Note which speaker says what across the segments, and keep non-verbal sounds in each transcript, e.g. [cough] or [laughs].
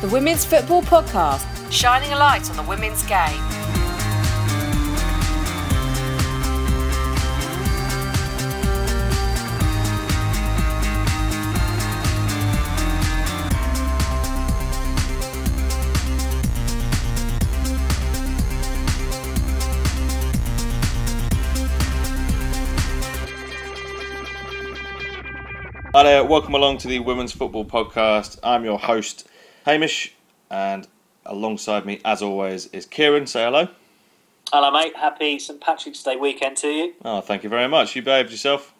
Speaker 1: the Women's Football Podcast, shining a light on the women's game.
Speaker 2: Hi there, welcome along to the Women's Football Podcast. I'm your host, Hamish, and alongside me, as always, is Kieran. Say hello.
Speaker 3: Hello, mate. Happy St Patrick's Day weekend to you.
Speaker 2: Oh, thank you very much. You behaved yourself.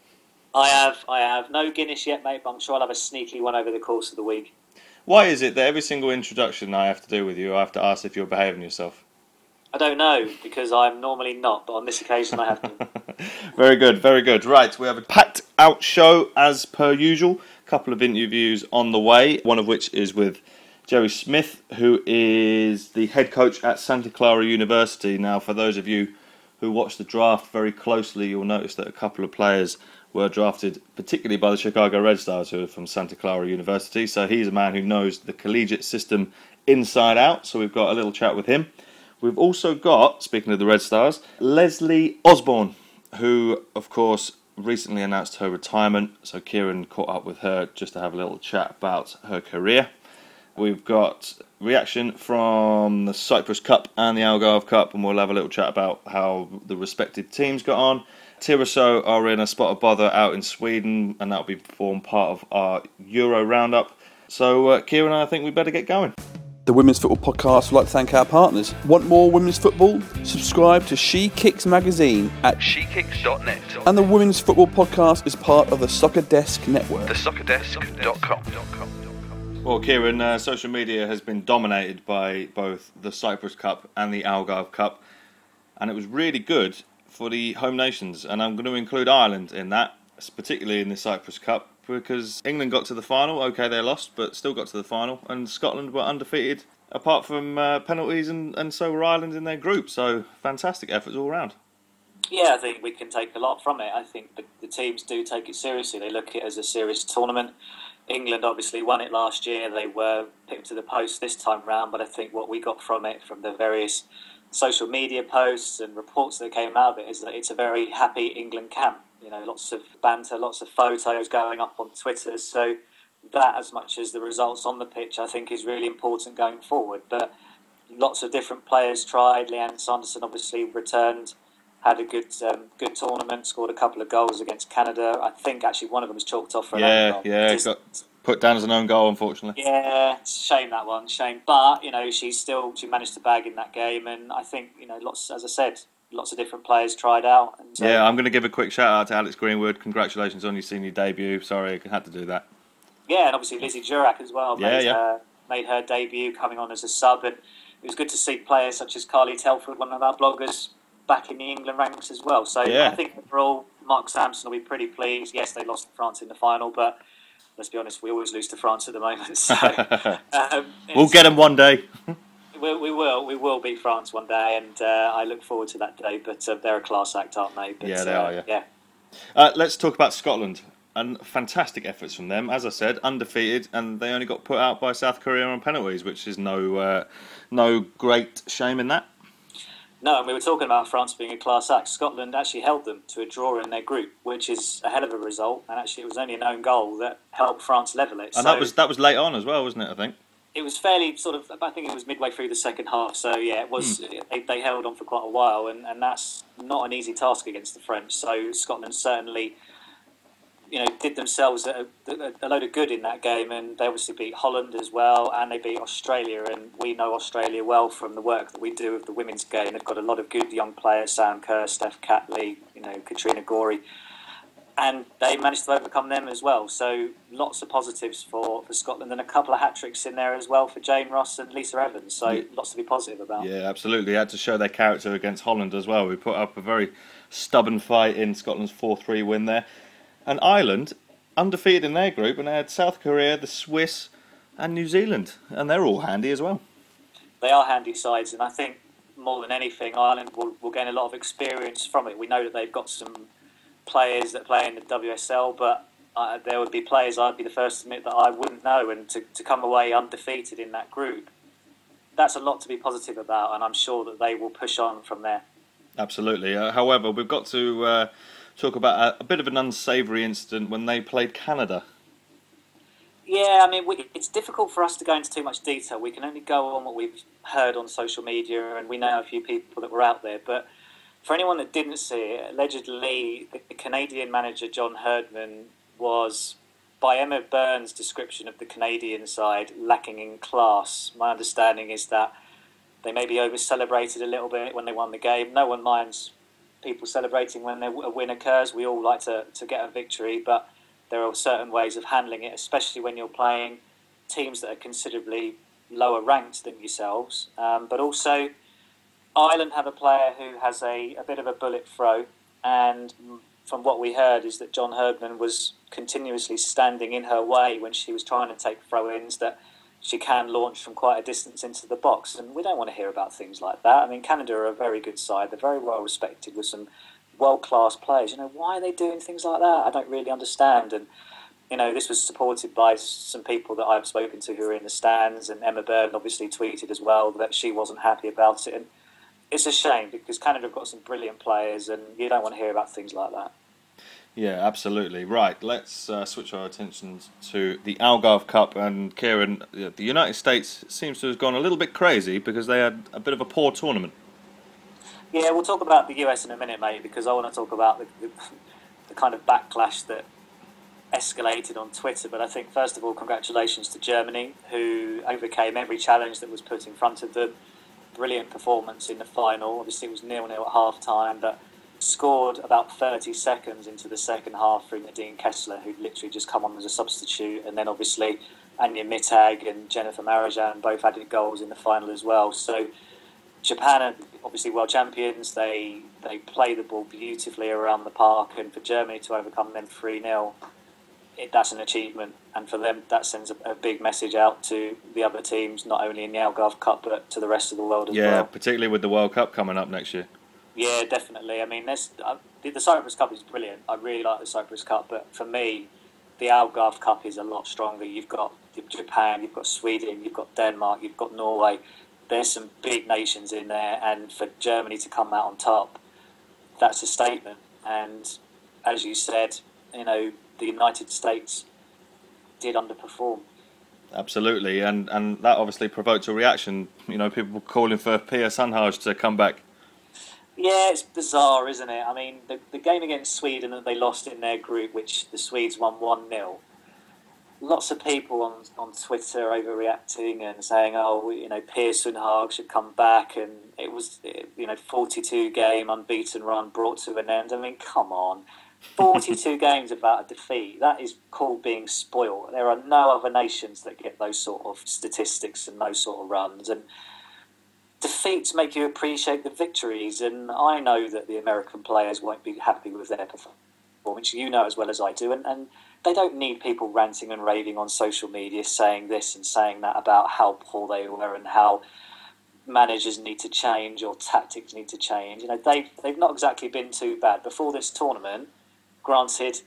Speaker 3: I have, I have. No Guinness yet, mate, but I'm sure I'll have a sneaky one over the course of the week.
Speaker 2: Why is it that every single introduction I have to do with you, I have to ask if you're behaving yourself?
Speaker 3: I don't know because I'm normally not, but on this occasion I have been. [laughs]
Speaker 2: very good, very good. Right, we have a packed out show as per usual. A couple of interviews on the way, one of which is with Jerry Smith, who is the head coach at Santa Clara University. Now, for those of you who watch the draft very closely, you'll notice that a couple of players were drafted, particularly by the Chicago Red Stars, who are from Santa Clara University. So he's a man who knows the collegiate system inside out. So we've got a little chat with him. We've also got, speaking of the Red Stars, Leslie Osborne, who, of course, recently announced her retirement. So Kieran caught up with her just to have a little chat about her career. We've got reaction from the Cyprus Cup and the Algarve Cup, and we'll have a little chat about how the respective teams got on. Tyresö are in a spot of bother out in Sweden, and that'll be form part of our Euro roundup. So, uh, Kieran, I think we better get going
Speaker 4: the Women's Football Podcast would like to thank our partners. Want more women's football? Subscribe to She Kicks magazine at
Speaker 5: shekicks.net.
Speaker 4: And the Women's Football Podcast is part of the Soccer Desk Network.
Speaker 5: TheSoccerDesk.com.
Speaker 2: Well, Kieran, uh, social media has been dominated by both the Cyprus Cup and the Algarve Cup, and it was really good for the home nations. And I'm going to include Ireland in that, particularly in the Cyprus Cup because England got to the final. Okay, they lost, but still got to the final, and Scotland were undefeated apart from uh, penalties, and, and so were Ireland in their group. So fantastic efforts all round.
Speaker 3: Yeah, I think we can take a lot from it. I think the, the teams do take it seriously. They look at it as a serious tournament. England obviously won it last year. They were picked to the post this time round, but I think what we got from it, from the various social media posts and reports that came out of it, is that it's a very happy England camp you know, lots of banter, lots of photos going up on Twitter. So that, as much as the results on the pitch, I think is really important going forward. But lots of different players tried. Lianne Sanderson obviously returned, had a good um, good tournament, scored a couple of goals against Canada. I think actually one of them was chalked off for
Speaker 2: yeah, yeah, Just, got put down as an own goal, unfortunately.
Speaker 3: Yeah, shame that one, shame. But you know, she still she managed to bag in that game, and I think you know, lots as I said, lots of different players tried out. And,
Speaker 2: so, yeah, I'm going to give a quick shout out to Alex Greenwood. Congratulations on your senior debut. Sorry, I had to do that.
Speaker 3: Yeah, and obviously Lizzie Durack as well.
Speaker 2: Yeah, made, yeah.
Speaker 3: Her, made her debut coming on as a sub, and it was good to see players such as Carly Telford, one of our bloggers, back in the England ranks as well. So yeah. I think overall, Mark Sampson will be pretty pleased. Yes, they lost to France in the final, but let's be honest, we always lose to France at the moment. [laughs] So, [laughs]
Speaker 2: um, we'll get them one day. [laughs]
Speaker 3: we, we, will. We will beat France one day, and uh, I look forward to that day. But uh, they're a class act, aren't they? But,
Speaker 2: yeah, they
Speaker 3: uh,
Speaker 2: are. Yeah.
Speaker 3: yeah.
Speaker 2: Uh, let's talk about Scotland and fantastic efforts from them. As I said, undefeated, and they only got put out by South Korea on penalties, which is no uh, no great shame in that.
Speaker 3: No, and we were talking about France being a class act. Scotland actually held them to a draw in their group, which is a hell of a result. And actually, it was only an own goal that helped France level it.
Speaker 2: And so, that was that was late on as well, wasn't it? I think
Speaker 3: it was fairly sort of. I think it was midway through the second half. So yeah, it was. Mm. They, they, held on for quite a while, and, and that's not an easy task against the French. So Scotland certainly, you know, did themselves a, a, load of good in that game, and they obviously beat Holland as well, and they beat Australia. And we know Australia well from the work that we do with the women's game. They've got a lot of good young players: Sam Kerr, Steph Catley, you know, Katrina Gorry and they managed to overcome them as well. So lots of positives for, for Scotland and a couple of hat tricks in there as well for Jane Ross and Lisa Evans. So yeah. lots to be positive about.
Speaker 2: Yeah, absolutely. They had to show their character against Holland as well. We put up a very stubborn fight in Scotland's 4 3 win there. And Ireland, undefeated in their group, and they had South Korea, the Swiss, and New Zealand. And they're all handy as well.
Speaker 3: They are handy sides, and I think more than anything, Ireland will, will gain a lot of experience from it. We know that they've got some players that play in the WSL, but uh, there would be players I'd be the first to admit that I wouldn't know, and to, to come away undefeated in that group, that's a lot to be positive about, and I'm sure that they will push on from there.
Speaker 2: Absolutely. Uh, however, we've got to uh, talk about a, a, bit of an unsavoury incident when they played Canada.
Speaker 3: Yeah, I mean, we, it's difficult for us to go into too much detail. We can only go on what we've heard on social media, and we know a few people that were out there. But for anyone that didn't see it, allegedly the Canadian manager John Herdman was, by Emma Byrne's description of the Canadian side, lacking in class. My understanding is that they maybe over celebrated a little bit when they won the game. No one minds people celebrating when a win occurs. We all like to, to get a victory, but there are certain ways of handling it, especially when you're playing teams that are considerably lower ranked than yourselves. Um, but also, Ireland have a player who has a, a bit of a bullet throw, and from what we heard is that John Herdman was continuously standing in her way when she was trying to take throw-ins that she can launch from quite a distance into the box, and we don't want to hear about things like that. I mean, Canada are a very good side; they're very well respected with some world-class players. You know, why are they doing things like that? I don't really understand. And you know, this was supported by some people that I've spoken to who are in the stands, and Emma Byrne obviously tweeted as well that she wasn't happy about it. And it's a shame because Canada have got some brilliant players, and you don't want to hear about things like that.
Speaker 2: Yeah, absolutely. Right, let's uh, switch our attentions to the Algarve Cup. And Kieran, the United States seems to have gone a little bit crazy because they had a bit of a poor tournament.
Speaker 3: Yeah, we'll talk about the US in a minute, mate, because I want to talk about the, the, kind of backlash that escalated on Twitter. But I think, first of all, congratulations to Germany, who overcame every challenge that was put in front of them. Brilliant performance in the final. Obviously, it was nil nil at half time, but scored about 30 seconds into the second half through Nadine Kessler, who'd literally just come on as a substitute. And then obviously Anja Mittag and Jennifer Marozsán both added goals in the final as well. So Japan are obviously world champions. They they play the ball beautifully around the park. And for Germany to overcome them 3 0, that's an achievement. And for them, that sends a, a, big message out to the other teams, not only in the Algarve Cup, but to the rest of the world as
Speaker 2: yeah,
Speaker 3: well.
Speaker 2: Yeah, particularly with the World Cup coming up next year.
Speaker 3: Yeah, definitely. I mean, there's, uh, the, the Cyprus Cup is brilliant. I really like the Cyprus Cup, but for me, the Algarve Cup is a lot stronger. You've got Japan, you've got Sweden, you've got Denmark, you've got Norway. There's some big nations in there, and for Germany to come out on top, that's a statement. And as you said, you know, the United States did underperform.
Speaker 2: Absolutely, and and that obviously provoked a reaction. You know, people calling for Pia Sundhage to come back
Speaker 3: yeah, it's bizarre, isn't it? I mean, the, the game against Sweden that they lost in their group, which the Swedes won 1 0, lots of people on, on Twitter overreacting and saying, oh, you know, Pia Sundhage should come back. And it was, you know, 42 game unbeaten run brought to an end. I mean, come on. 42 [laughs] games without a defeat. That is called being spoiled. There are no other nations that get those sort of statistics and those sort of runs. And defeats make you appreciate the victories, and I know that the American players won't be happy with their performance. You know as well as I do, and, and they don't need people ranting and raving on social media saying this and saying that about how poor they were and how managers need to change or tactics need to change. You know, they've they've not exactly been too bad before this tournament. Granted,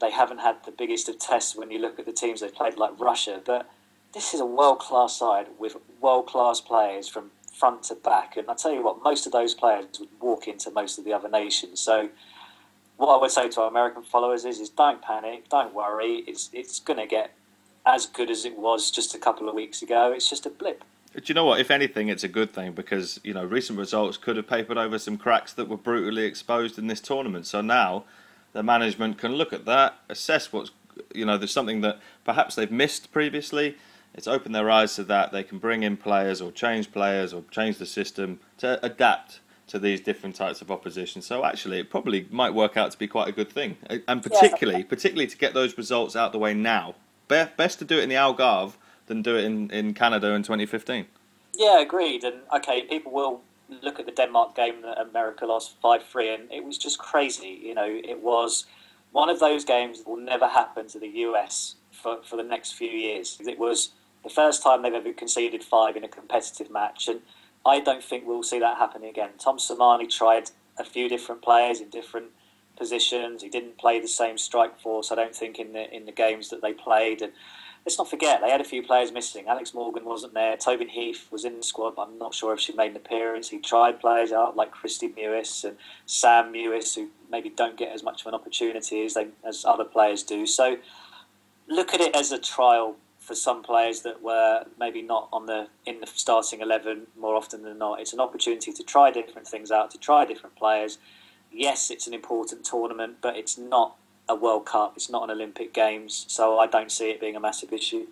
Speaker 3: they haven't had the biggest of tests when you look at the teams they've played, like Russia, but this is a world class side with world class players from front to back. And I tell you what, most of those players would walk into most of the other nations. So what I would say to our American followers is, is don't panic, don't worry. It's it's going to get as good as it was just a couple of weeks ago. It's just a blip.
Speaker 2: Do you know what? If anything, it's a good thing because you know recent results could have papered over some cracks that were brutally exposed in this tournament. So now the management can look at that, assess what's you know there's something that perhaps they've missed previously it's opened their eyes to that. They can bring in players or change players or change the system to adapt to these different types of opposition. So actually, it probably might work out to be quite a good thing, and particularly, yeah. particularly to get those results out the way now. Best to do it in the Algarve than do it in, in Canada in 2015.
Speaker 3: Yeah, agreed. And okay, people will look at the Denmark game that America lost five three, and it was just crazy. You know, it was one of those games that will never happen to the US for, for the next few years. It was the first time they've ever conceded five in a competitive match, and I don't think we'll see that happening again. Tom Sermanni tried a few different players in different positions. He didn't play the same strike force. I don't think in the in the games that they played. And let's not forget they had a few players missing. Alex Morgan wasn't there. Tobin Heath was in the squad, but I'm not sure if she made an appearance. He tried players out like Kristie Mewis and Sam Mewis, who maybe don't get as much of an opportunity as they as other players do. So look at it as a trial for some players that were maybe not on the in the starting eleven more often than not. It's an opportunity to try different things out, to try different players. Yes, it's an important tournament, but it's not a World Cup. It's not an Olympic Games, so I don't see it being a massive issue.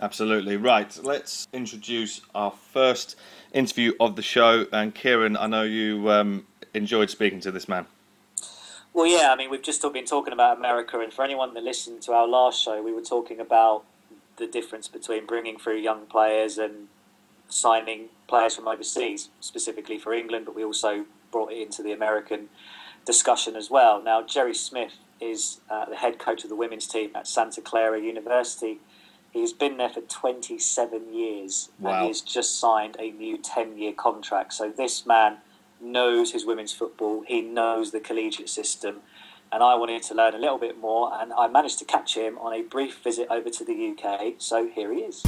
Speaker 2: Absolutely right. Let's introduce our first interview of the show. And Kieran, I know you um, enjoyed speaking to this man.
Speaker 3: Well, yeah, I mean, we've just been talking about America, and for anyone that listened to our last show, we were talking about the difference between bringing through young players and signing players from overseas, specifically for England, but we also brought it into the American discussion as well. Now, Jerry Smith is uh, the head coach of the women's team at Santa Clara University. He's been there for 27 years
Speaker 2: wow.
Speaker 3: and he's just signed a new 10 year contract. So, this man knows his women's football, he knows the collegiate system, and I wanted to learn a little bit more. And I managed to catch him on a brief visit over to the UK. So here he is.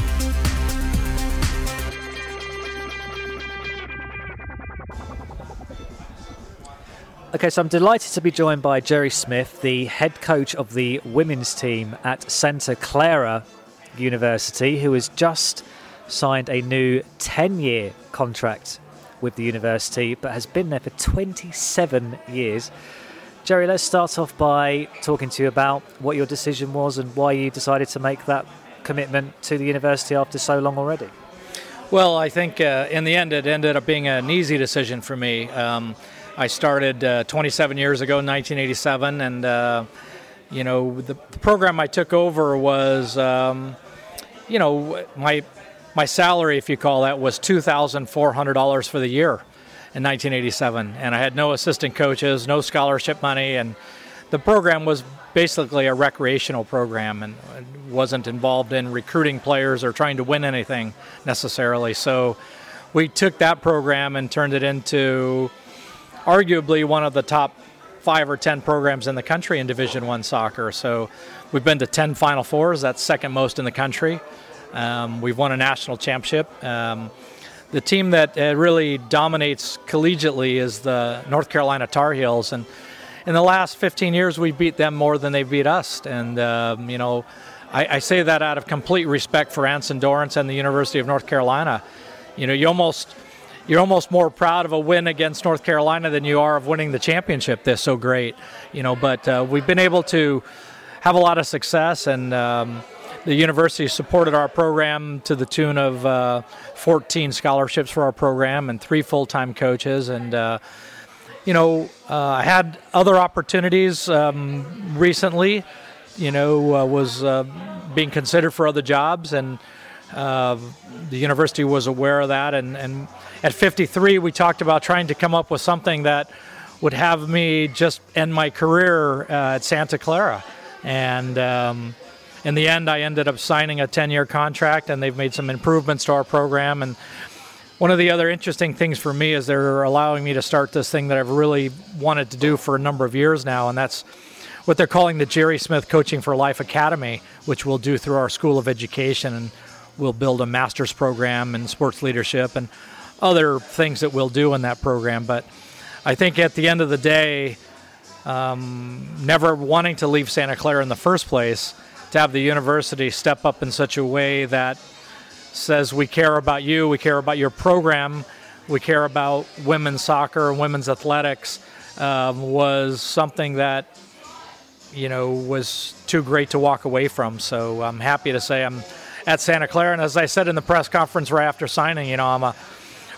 Speaker 5: Okay, so I'm delighted to be joined by Jerry Smith, the head coach of the women's team at Santa Clara University, who has just signed a new 10 year contract with the university but has been there for 27 years. Jerry, let's start off by talking to you about what your decision was and why you decided to make that commitment to the university after so long already.
Speaker 6: Well, I think uh, in the end it ended up being an easy decision for me. Um, I started uh, 27 years ago in 1987, and uh, you know the, the, program I took over was, um, you know, my my salary, if you call that, was $2,400 for the year in 1987, and I had no assistant coaches, no scholarship money, and the program was basically a recreational program and wasn't involved in recruiting players or trying to win anything necessarily. So we took that program and turned it into arguably one of the top five or ten programs in the country in Division One soccer. So we've been to ten Final Fours. That's second most in the country. Um, we've won a national championship. Um, the team that uh, really dominates collegiately is the North Carolina Tar Heels, and in the last 15 years, we beat them more than they beat us. And um, you know, I, I, say that out of complete respect for Anson Dorrance and the University of North Carolina. You know, you almost you're almost more proud of a win against North Carolina than you are of winning the championship. They're so great, you know. But uh, we've been able to have a lot of success, and um, the university supported our program to the tune of uh, 14 scholarships for our program and three full-time coaches. And uh, you know uh, i had other opportunities um, recently you know uh, was uh, being considered for other jobs. And the university was aware of that. And, and at 53 we talked about trying to come up with something that would have me just end my career at santa clara. And um, in the end, I ended up signing a 10 year contract, and they've made some improvements to our program. And one of the other interesting things for me is they're allowing me to start this thing that I've really wanted to do for a number of years now, and that's what they're calling the Jerry Smith Coaching for Life Academy, which we'll do through our School of Education. And we'll build a master's program in sports leadership and other things that we'll do in that program. But I think at the end of the day, um, never wanting to leave Santa Clara in the first place, to have the university step up in such a way that says we care about you, we care about your program, we care about women's soccer and women's athletics um, was something that you know was too great to walk away from. So I'm happy to say I'm at Santa Clara, and as I said in the press conference right after signing, you know I'm a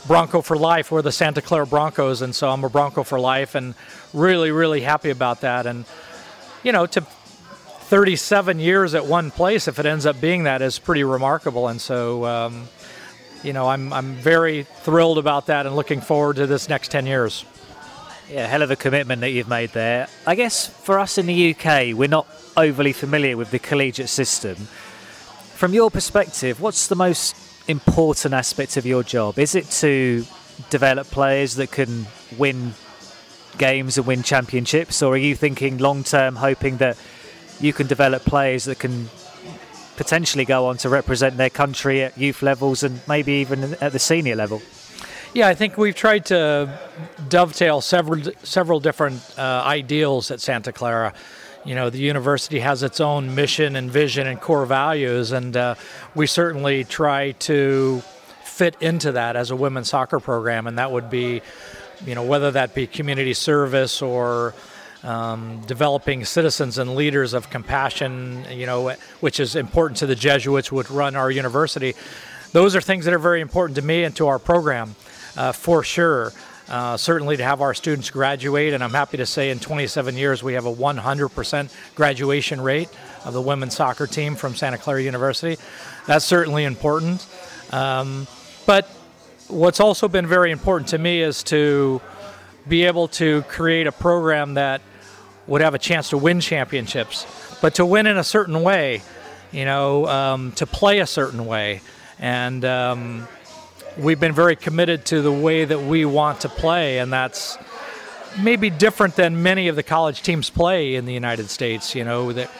Speaker 6: Bronco for life. We're the Santa Clara Broncos, and so I'm a Bronco for life, and really, really happy about that. And you know to 37 years at one place, if it ends up being that, is pretty remarkable. And so, um, you know, I'm, I'm very thrilled about that and looking forward to this next 10 years.
Speaker 5: Yeah, hell of a commitment that you've made there. I guess for us in the UK, we're not overly familiar with the collegiate system. From your perspective, what's the most important aspect of your job? Is it to develop players that can win games and win championships, or are you thinking long term, hoping that you can develop players that can potentially go on to represent their country at youth levels and maybe even at the senior level?
Speaker 6: Yeah, I think we've tried to dovetail several several different uh, ideals at Santa Clara. You know, the university has its own mission and vision and core values, and uh, we certainly try to fit into that as a women's soccer program, and that would be, you know, whether that be community service or um, developing citizens and leaders of compassion, you know, which is important to the Jesuits, would run our university. Those are things that are very important to me and to our program, uh, for sure. Uh, certainly to have our students graduate, and I'm happy to say in 27 years we have a 100% graduation rate of the women's soccer team from Santa Clara University. That's certainly important. Um, but what's also been very important to me is to be able to create a program that would have a chance to win championships, but to win in a certain way, you know, um, to play a certain way. And um, we've been very committed to the way that we want to play, and that's maybe different than many of the college teams play in the United States. You know, that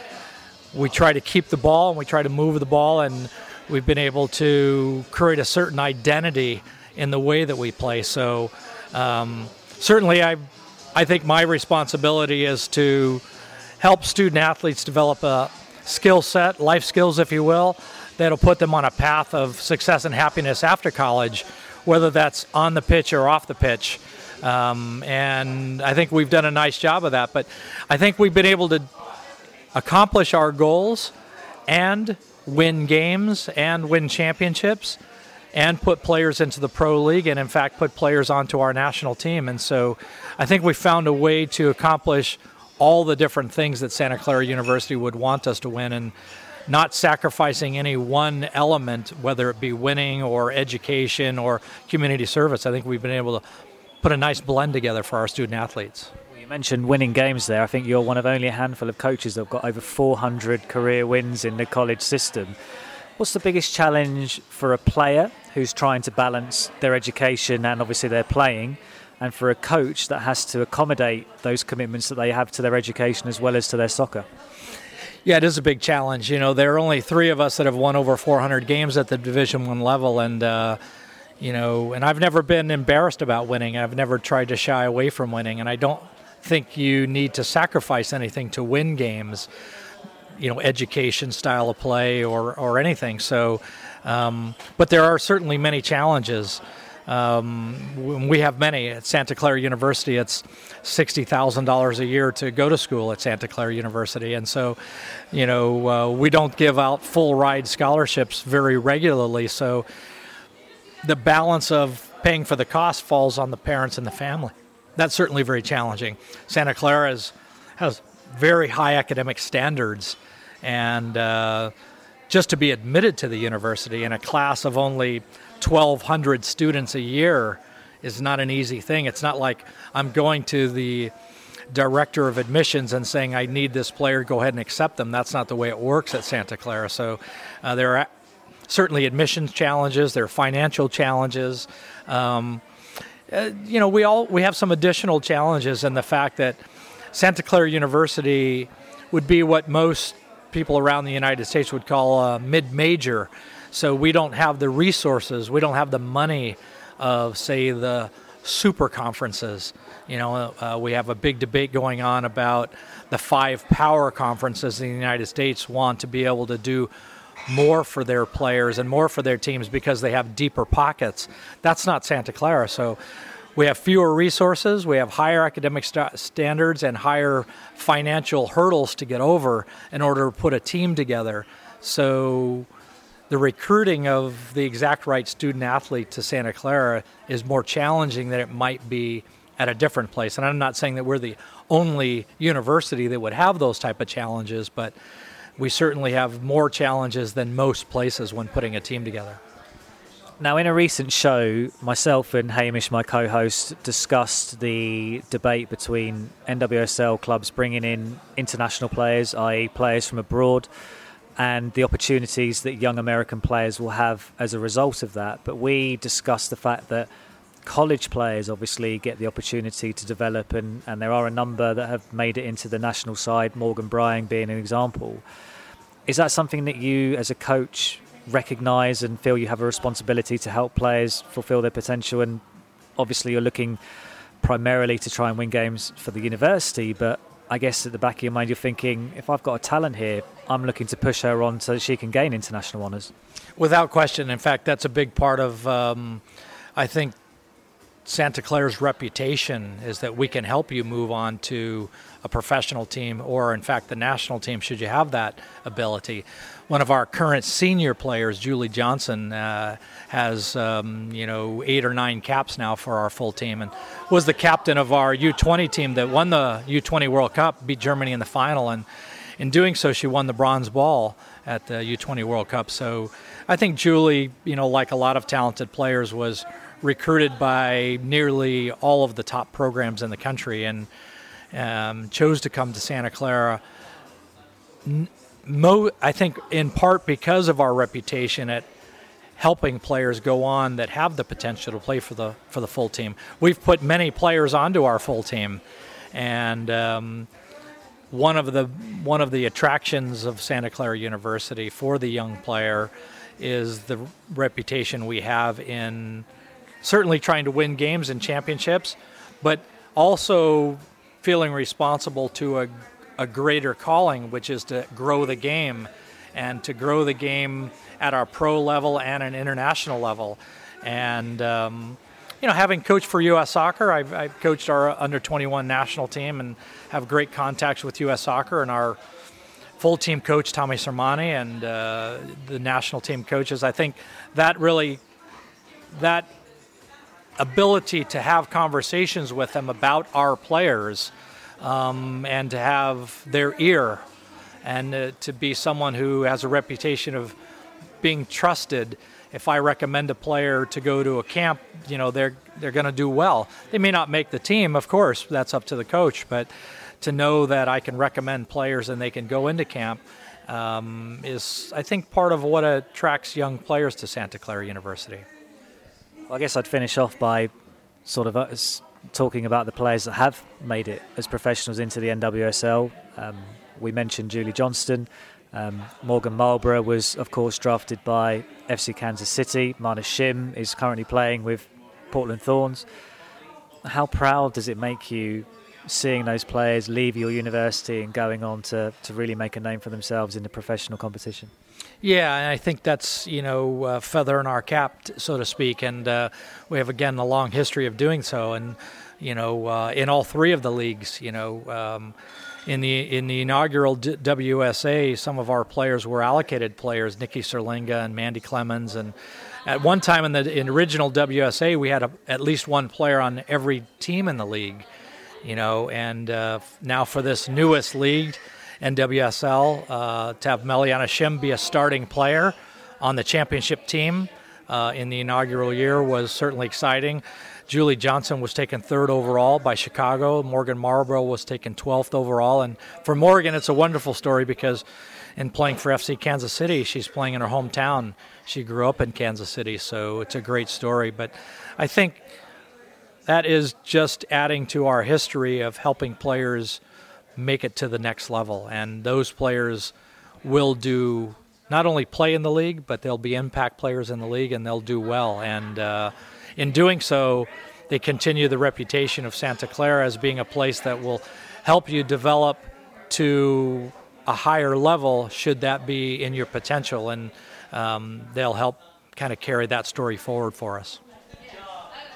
Speaker 6: we try to keep the ball and we try to move the ball, and we've been able to create a certain identity in the way that we play. So, um, certainly, I I think my responsibility is to help student athletes develop a skill set, life skills, if you will, that'll put them on a path of success and happiness after college, whether that's on the pitch or off the pitch. Um, and I think we've done a nice job of that. But I think we've been able to accomplish our goals and win games and win championships and put players into the pro league and in fact put players onto our national team and so i think we found a way to accomplish all the different things that santa clara university would want us to win and not sacrificing any one element whether it be winning or education or community service i think we've been able to put a nice blend together for our student athletes
Speaker 5: you mentioned winning games there. I think you're one of only a handful of coaches that have got over 400 career wins in the college system. What's the biggest challenge for a player who's trying to balance their education and obviously their playing, and for a coach that has to accommodate those commitments that they have to their education as well as to their soccer?
Speaker 6: Yeah, it is a big challenge. You know, there are only three of us that have won over 400 games at the Division One level, and uh, you know, and I've never been embarrassed about winning. I've never tried to shy away from winning, and I don't think you need to sacrifice anything to win games you know education style of play or or anything. So, um, but there are certainly many challenges. Um, we have many at Santa Clara University. It's sixty thousand dollars a year to go to school at Santa Clara University, and so, you know, uh, we don't give out full ride scholarships very regularly. So, the balance of paying for the cost falls on the parents and the family. That's certainly very challenging. Santa Clara is, has very high academic standards, and uh, just to be admitted to the university in a class of only 1,200 students a year is not an easy thing. It's not like I'm going to the director of admissions and saying I need this player, go ahead and accept them. That's not the way it works at Santa Clara. So uh, there are certainly admissions challenges, there are financial challenges. Um, uh, you know, we all we have some additional challenges in the fact that Santa Clara University would be what most people around the United States would call a mid major. So we don't have the resources, we don't have the money of, say, the super conferences. You know, uh, we have a big debate going on about the five power conferences in the United States want to be able to do more for their players and more for their teams because they have deeper pockets. That's not Santa Clara. So we have fewer resources, we have higher academic st- standards, and higher financial hurdles to get over in order to put a team together. So the recruiting of the exact right student athlete to Santa Clara is more challenging than it might be at a different place. And I'm not saying that we're the only university that would have those type of challenges, but we certainly have more challenges than most places when putting a team together.
Speaker 5: Now, in a recent show, myself and Hamish, my co host, discussed the debate between NWSL clubs bringing in international players, i.e., players from abroad, and the opportunities that young American players will have as a result of that. But we discussed the fact that college players obviously get the opportunity to develop, and, and there are a number that have made it into the national side, Morgan Brian being an example. Is that something that you, as a coach, recognise and feel you have a responsibility to help players fulfil their potential? And obviously, you're looking primarily to try and win games for the university, but I guess at the back of your mind, you're thinking, if I've got a talent here, I'm looking to push her on so that she can gain international honours.
Speaker 6: Without question. In fact, that's a big part of, um, I think, Santa Clara's reputation is that we can help you move on to a professional team or, in fact, the national team should you have that ability. One of our current senior players, Julie Johnston, uh, has um, you know eight or nine caps now for our full team, and was the captain of our U20 team that won the U20 World Cup, beat Germany in the final, and in doing so, she won the bronze ball at the U20 World Cup. So I think Julie, you know, like a lot of talented players, was recruited by nearly all of the top programs in the country and um, chose to come to Santa Clara. Mo, I think in part because of our reputation at helping players go on that have the potential to play for the for the full team. We've put many players onto our full team, and um, one of the one of the attractions of Santa Clara University for the young player is the reputation we have in certainly trying to win games and championships, but also feeling responsible to a, a greater calling, which is to grow the game and to grow the game at our pro level and an international level. And, um, you know, having coached for U.S. Soccer, I've, I've, coached our under 21 national team and have great contacts with U.S. Soccer and our full team coach, Tommy Sermanni, and uh, the national team coaches. I think that really, that ability to have conversations with them about our players um, and to have their ear and uh, to be someone who has a reputation of being trusted. If I recommend a player to go to a camp, you know they're they're going to do well. They may not make the team, of course, that's up to the coach. But to know that I can recommend players and they can go into camp um, is, I think, part of what attracts young players to Santa Clara University.
Speaker 5: Well, I guess I'd finish off by sort of uh, talking about the players that have made it as professionals into the NWSL. Um, we mentioned Julie Johnston. Um, Morgan Marlborough was, of course, drafted by FC Kansas City. Mana Shim is currently playing with Portland Thorns. How proud does it make you seeing those players leave your university and going on to, to really make a name for themselves in the professional competition?
Speaker 6: Yeah, and I think that's you know uh, feather in our cap, so to speak, and uh, we have again a long history of doing so, and you know uh, in all three of the leagues, you know. Um, in the in the inaugural D- WSA, some of our players were allocated players, Nikki Serlenga and Mandy Clemens, and at one time in the in original WSA, we had a, at least one player on every team in the league, you know. And uh, now for this newest league, NWSL, uh, to have Meliana Shim be a starting player on the championship team uh, in the inaugural year was certainly exciting. Julie Johnston was taken third overall by Chicago. Morgan Marlborough was taken 12th overall. And for Morgan, it's a wonderful story because in playing for FC Kansas City, she's playing in her hometown. She grew up in Kansas City, so it's a great story. But I think that is just adding to our history of helping players make it to the next level. And those players will do not only play in the league, but they'll be impact players in the league and they'll do well. And uh, in doing so, they continue the reputation of Santa Clara as being a place that will help you develop to a higher level, should that be in your potential. And um, they'll help kind of carry that story forward for us.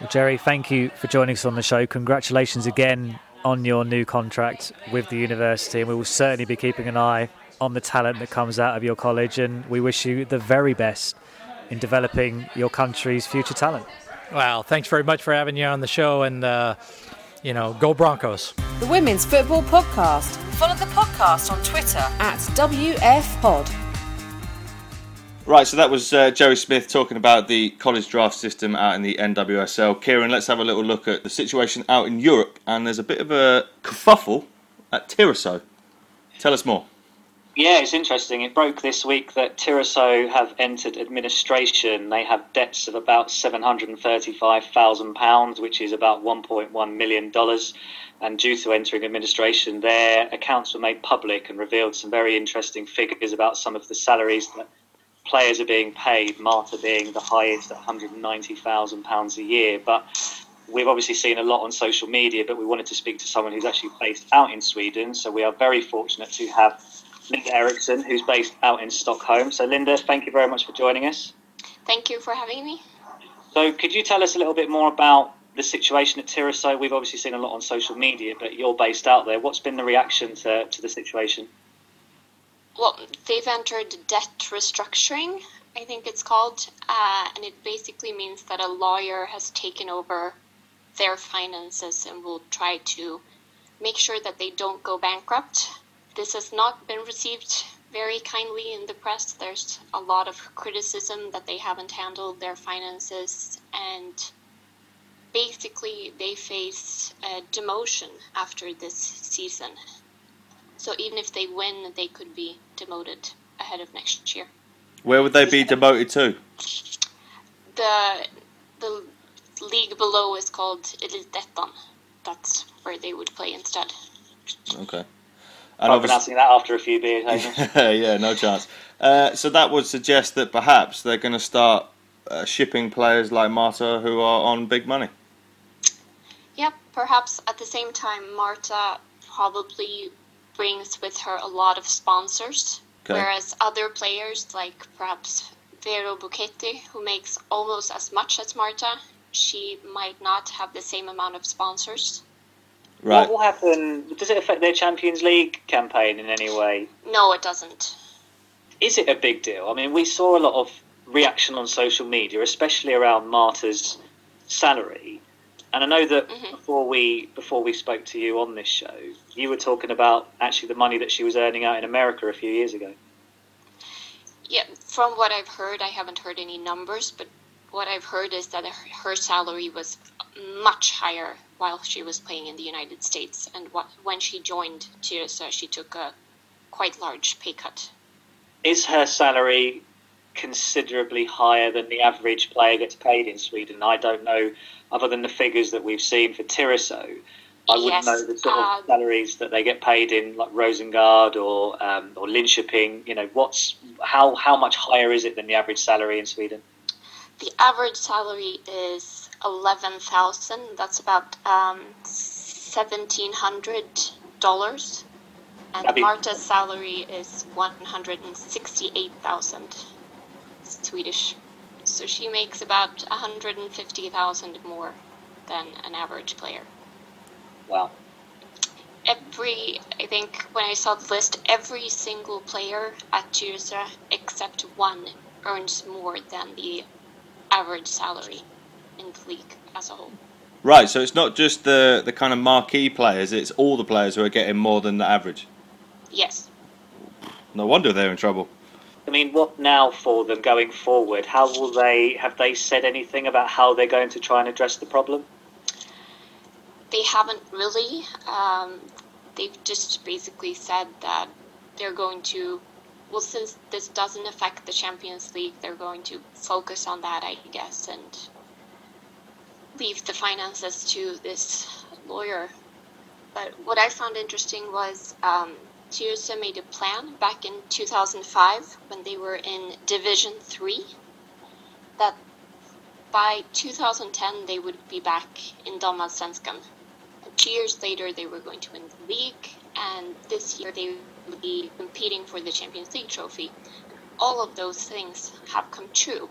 Speaker 5: Well, Jerry, thank you for joining us on the show. Congratulations again on your new contract with the university, and we will certainly be keeping an eye on the talent that comes out of your college. And we wish you the very best in developing your country's future talent.
Speaker 6: Wow, thanks very much for having you on the show, and uh, you know, go Broncos.
Speaker 1: The Women's Football Podcast. Follow the podcast on Twitter at WFPod.
Speaker 2: Right, so that was uh, Jerry Smith talking about the college draft system out in the NWSL. Kieran, let's have a little look at the situation out in Europe, and there's a bit of a kerfuffle at Tyresö. Tell us more.
Speaker 3: Yeah, it's interesting. It broke this week that Tyresö have entered administration. They have debts of about seven hundred and thirty-five thousand pounds, which is about one point one million dollars. And due to entering administration, their accounts were made public and revealed some very interesting figures about some of the salaries that players are being paid. Marta being the highest at one hundred and ninety thousand pounds a year, but we've obviously seen a lot on social media, but we wanted to speak to someone who's actually based out in Sweden. So we are very fortunate to have Linda Eriksson, who's based out in Stockholm. So, Linda, thank you very much for joining us.
Speaker 7: Thank you for having me.
Speaker 3: So, could you tell us a little bit more about the situation at Tyresö? We've obviously seen a lot on social media, but you're based out there. What's been the reaction to, to the situation?
Speaker 7: Well, they've entered debt restructuring, I think it's called, uh, and it basically means that a lawyer has taken over their finances and will try to make sure that they don't go bankrupt. This has not been received very kindly in the press. There's a lot of criticism that they haven't handled their finances, and basically, they face demotion after this season. So even if they win, they could be demoted ahead of next year.
Speaker 2: Where would they be demoted to?
Speaker 7: The the league below is called Elitettan. That's where they would play instead.
Speaker 2: Okay.
Speaker 3: And I'm pronouncing that after a few beers. [laughs]
Speaker 2: yeah, no chance. Uh, so that would suggest that perhaps they're going to start uh, shipping players like Marta who are on big money.
Speaker 7: Yeah, perhaps at the same time, Marta probably brings with her a lot of sponsors, okay. whereas other players like perhaps Vero Boquete, who makes almost as much as Marta, she might not have the same amount of sponsors.
Speaker 3: Right. What will happen? Does it affect their Champions League campaign in any way?
Speaker 7: No, it doesn't.
Speaker 3: Is it a big deal? I mean, we saw a lot of reaction on social media, especially around Marta's salary. And I know that mm-hmm. before we before we spoke to you on this show, you were talking about actually the money that she was earning out in America a few years ago.
Speaker 7: Yeah, from what I've heard, I haven't heard any numbers, but what I've heard is that her salary was much higher while she was playing in the United States, and when she joined Tyresö, she took a quite large pay cut.
Speaker 3: Is her salary considerably higher than the average player gets paid in Sweden? I don't know, other than the figures that we've seen for Tyresö. I wouldn't yes, know the sort of uh, salaries that they get paid in like Rosengard or um, or Linköping. You know, what's how how much higher is it than the average salary in Sweden?
Speaker 7: the average salary is 11,000. That's about um, $1,700. And Marta's salary is 168,000 Swedish. So she makes about 150,000 more than an average player.
Speaker 3: Wow.
Speaker 7: Every, I think when I saw the list, every single player at Tyresö except one earns more than the average salary in the league as a whole.
Speaker 2: Right, so it's not just the the kind of marquee players; it's all the players who are getting more than the average.
Speaker 7: Yes.
Speaker 2: No wonder they're in trouble.
Speaker 3: I mean, what now for them going forward? How will they have they said anything about how they're going to try and address the problem?
Speaker 7: They haven't really. Um, they've just basically said that they're going to well, since this doesn't affect the Champions League, they're going to focus on that, I guess, and leave the finances to this lawyer. But what I found interesting was um, made a plan back in 2005 when they were in Division 3 that by 2010 they would be back in Damallsvenskan. Two years later, they were going to win the league, and this year they would be competing for the Champions League trophy. All of those things have come true.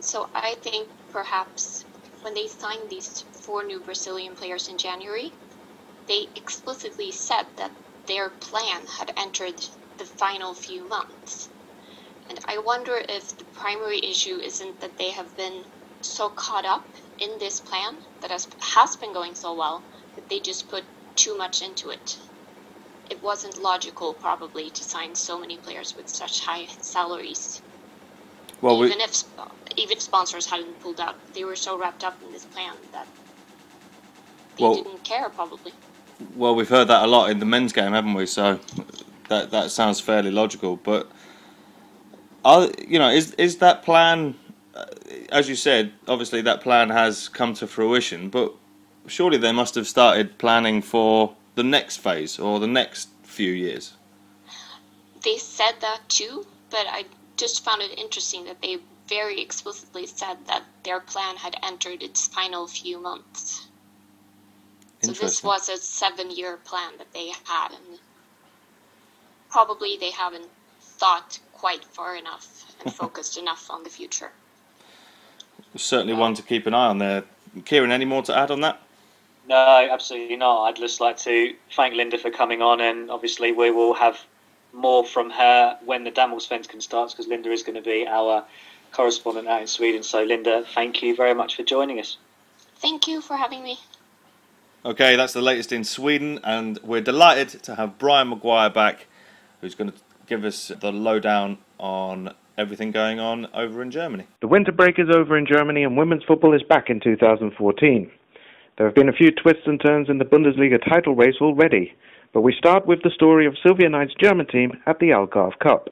Speaker 7: So I think perhaps when they signed these four new Brazilian players in January, they explicitly said that their plan had entered the final few months. And I wonder if the primary issue isn't that they have been so caught up in this plan that has, has been going so well that they just put too much into it it wasn't logical probably to sign so many players with such high salaries. Well, even we, if even sponsors hadn't pulled out, they were so wrapped up in this plan that they well, didn't care probably.
Speaker 2: Well, we've heard that a lot in the men's game, haven't we? So that that sounds fairly logical. But are you know is is that plan? uh, As you said, obviously that plan has come to fruition, but surely they must have started planning for the next phase or the next few years.
Speaker 7: They said that too, but I just found it interesting that they very explicitly said that their plan had entered its final few months. So this was a seven-year plan that they had, and probably they haven't thought quite far enough and [laughs] focused enough on the future.
Speaker 2: Certainly one to keep an eye on there. Kieran, any more to add on that?
Speaker 3: No, absolutely not. I'd just like to thank Linda for coming on, and obviously we will have more from her when the Damallsvenskan starts, because Linda is going to be our correspondent out in Sweden. So, Linda, thank you very much for joining us.
Speaker 7: Thank you for having me.
Speaker 2: Okay, that's the latest in Sweden, and we're delighted to have Brian Maguire back, who's going to give us the lowdown on everything going on over in Germany.
Speaker 8: The winter break is over in Germany and women's football is back in 2014. There have been a few twists and turns in the Bundesliga title race already, but we start with the story of Silvia Neid's German team at the Algarve Cup.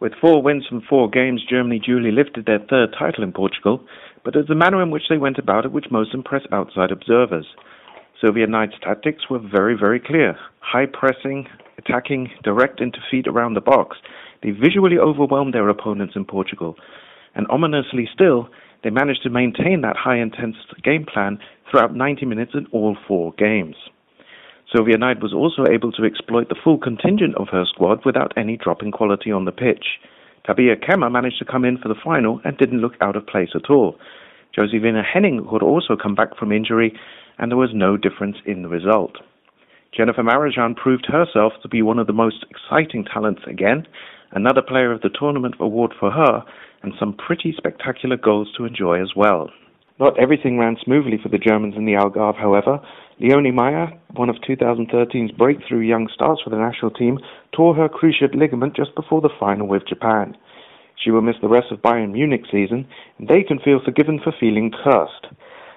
Speaker 8: With four wins from four games, Germany duly lifted their third title in Portugal, but it's the manner in which they went about it which most impressed outside observers. Silvia Neid's tactics were very, very clear. High pressing, attacking, direct into feet around the box. They visually overwhelmed their opponents in Portugal. And ominously still, they managed to maintain that high intense game plan throughout 90 minutes in all four games. Silvia Neid was also able to exploit the full contingent of her squad without any drop in quality on the pitch. Tabea Kemme managed to come in for the final and didn't look out of place at all. Josephine Henning could also come back from injury, and there was no difference in the result. Jennifer Marozsán proved herself to be one of the most exciting talents again, another player of the tournament award for her, and some pretty spectacular goals to enjoy as well. Not everything ran smoothly for the Germans in the Algarve, however. Leonie Maier, one of 2013's breakthrough young stars for the national team, tore her cruciate ligament just before the final with Japan. She will miss the rest of Bayern Munich season, and they can feel forgiven for feeling cursed.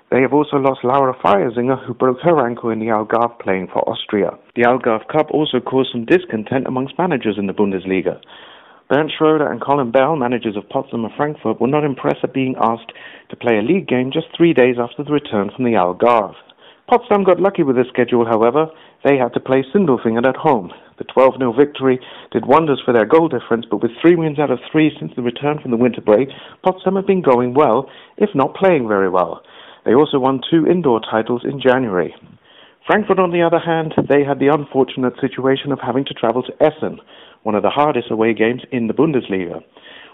Speaker 8: They have also lost Laura Feiersinger, who broke her ankle in the Algarve playing for Austria. The Algarve Cup also caused some discontent amongst managers in the Bundesliga. Bernd Schroeder and Colin Bell, managers of Potsdam and Frankfurt, were not impressed at being asked to play a league game just three days after the return from the Algarve. Potsdam got lucky with the schedule, however. They had to play Sindelfingen at home. The 12 0 victory did wonders for their goal difference, but with three wins out of three since the return from the winter break, Potsdam have been going well, if not playing very well. They also won two indoor titles in January. Frankfurt, on the other hand, they had the unfortunate situation of having to travel to Essen, one of the hardest away games in the Bundesliga.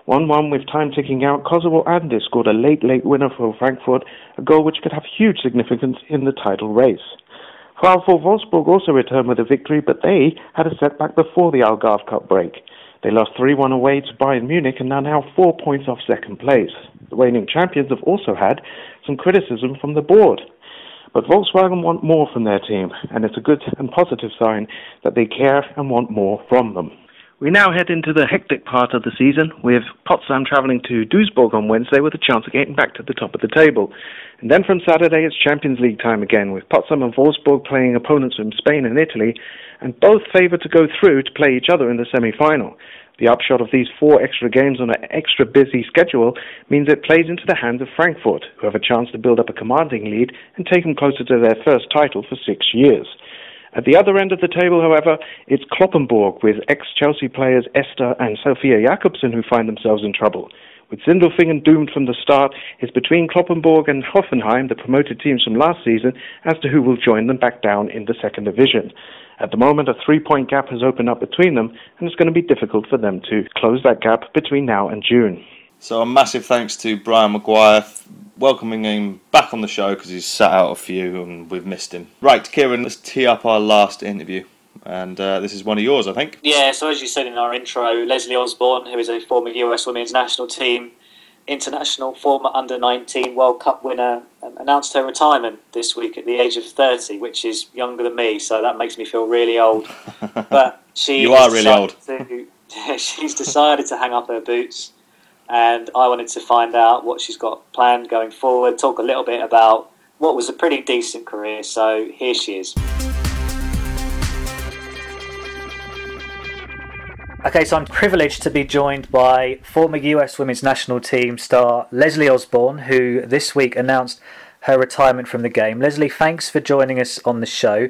Speaker 8: 1 1 with time ticking out, Kozue Ando scored a late, late winner for Frankfurt, a goal which could have huge significance in the title race. VfL Wolfsburg also returned with a victory, but they had a setback before the Algarve Cup break. They lost 3 1 away to Bayern Munich and are now four points off second place. The reigning champions have also had some criticism from the board. But Volkswagen want more from their team, and it's a good and positive sign that they care and want more from them. We now head into the hectic part of the season, with Potsdam travelling to Duisburg on Wednesday with a chance of getting back to the top of the table. And then from Saturday, it's Champions League time again, with Potsdam and Wolfsburg playing opponents from Spain and Italy, and both favoured to go through to play each other in the semi-final. The upshot of these four extra games on an extra busy schedule means it plays into the hands of Frankfurt, who have a chance to build up a commanding lead and take them closer to their first title for six years. At the other end of the table, however, it's Cloppenburg with ex-Chelsea players Esther and Sophia Jakobsen who find themselves in trouble. With Sindelfingen doomed from the start, it's between Cloppenburg and Hoffenheim, the promoted teams from last season, as to who will join them back down in the second division. At the moment, a three-point gap has opened up between them, and it's going to be difficult for them to close that gap between now and June.
Speaker 2: So a massive thanks to Brian Maguire, welcoming him back on the show because he's sat out a few and we've missed him. Right, Kieran, let's tee up our last interview. And uh, this is one of yours, I think.
Speaker 3: Yeah, so as you said in our intro, Leslie Osborne, who is a former US women's national team, international former under 19 World Cup winner, um, announced her retirement this week at the age of 30, which is younger than me, so that makes me feel really old. [laughs] But she
Speaker 2: You are really
Speaker 3: old. To, [laughs] she's decided to hang up her boots, and I wanted to find out what she's got planned going forward, talk a little bit about what was a pretty decent career. So here she is.
Speaker 5: Okay, so I'm privileged to be joined by former US women's national team star Leslie Osborne, who this week announced her retirement from the game. Leslie, thanks for joining us on the show.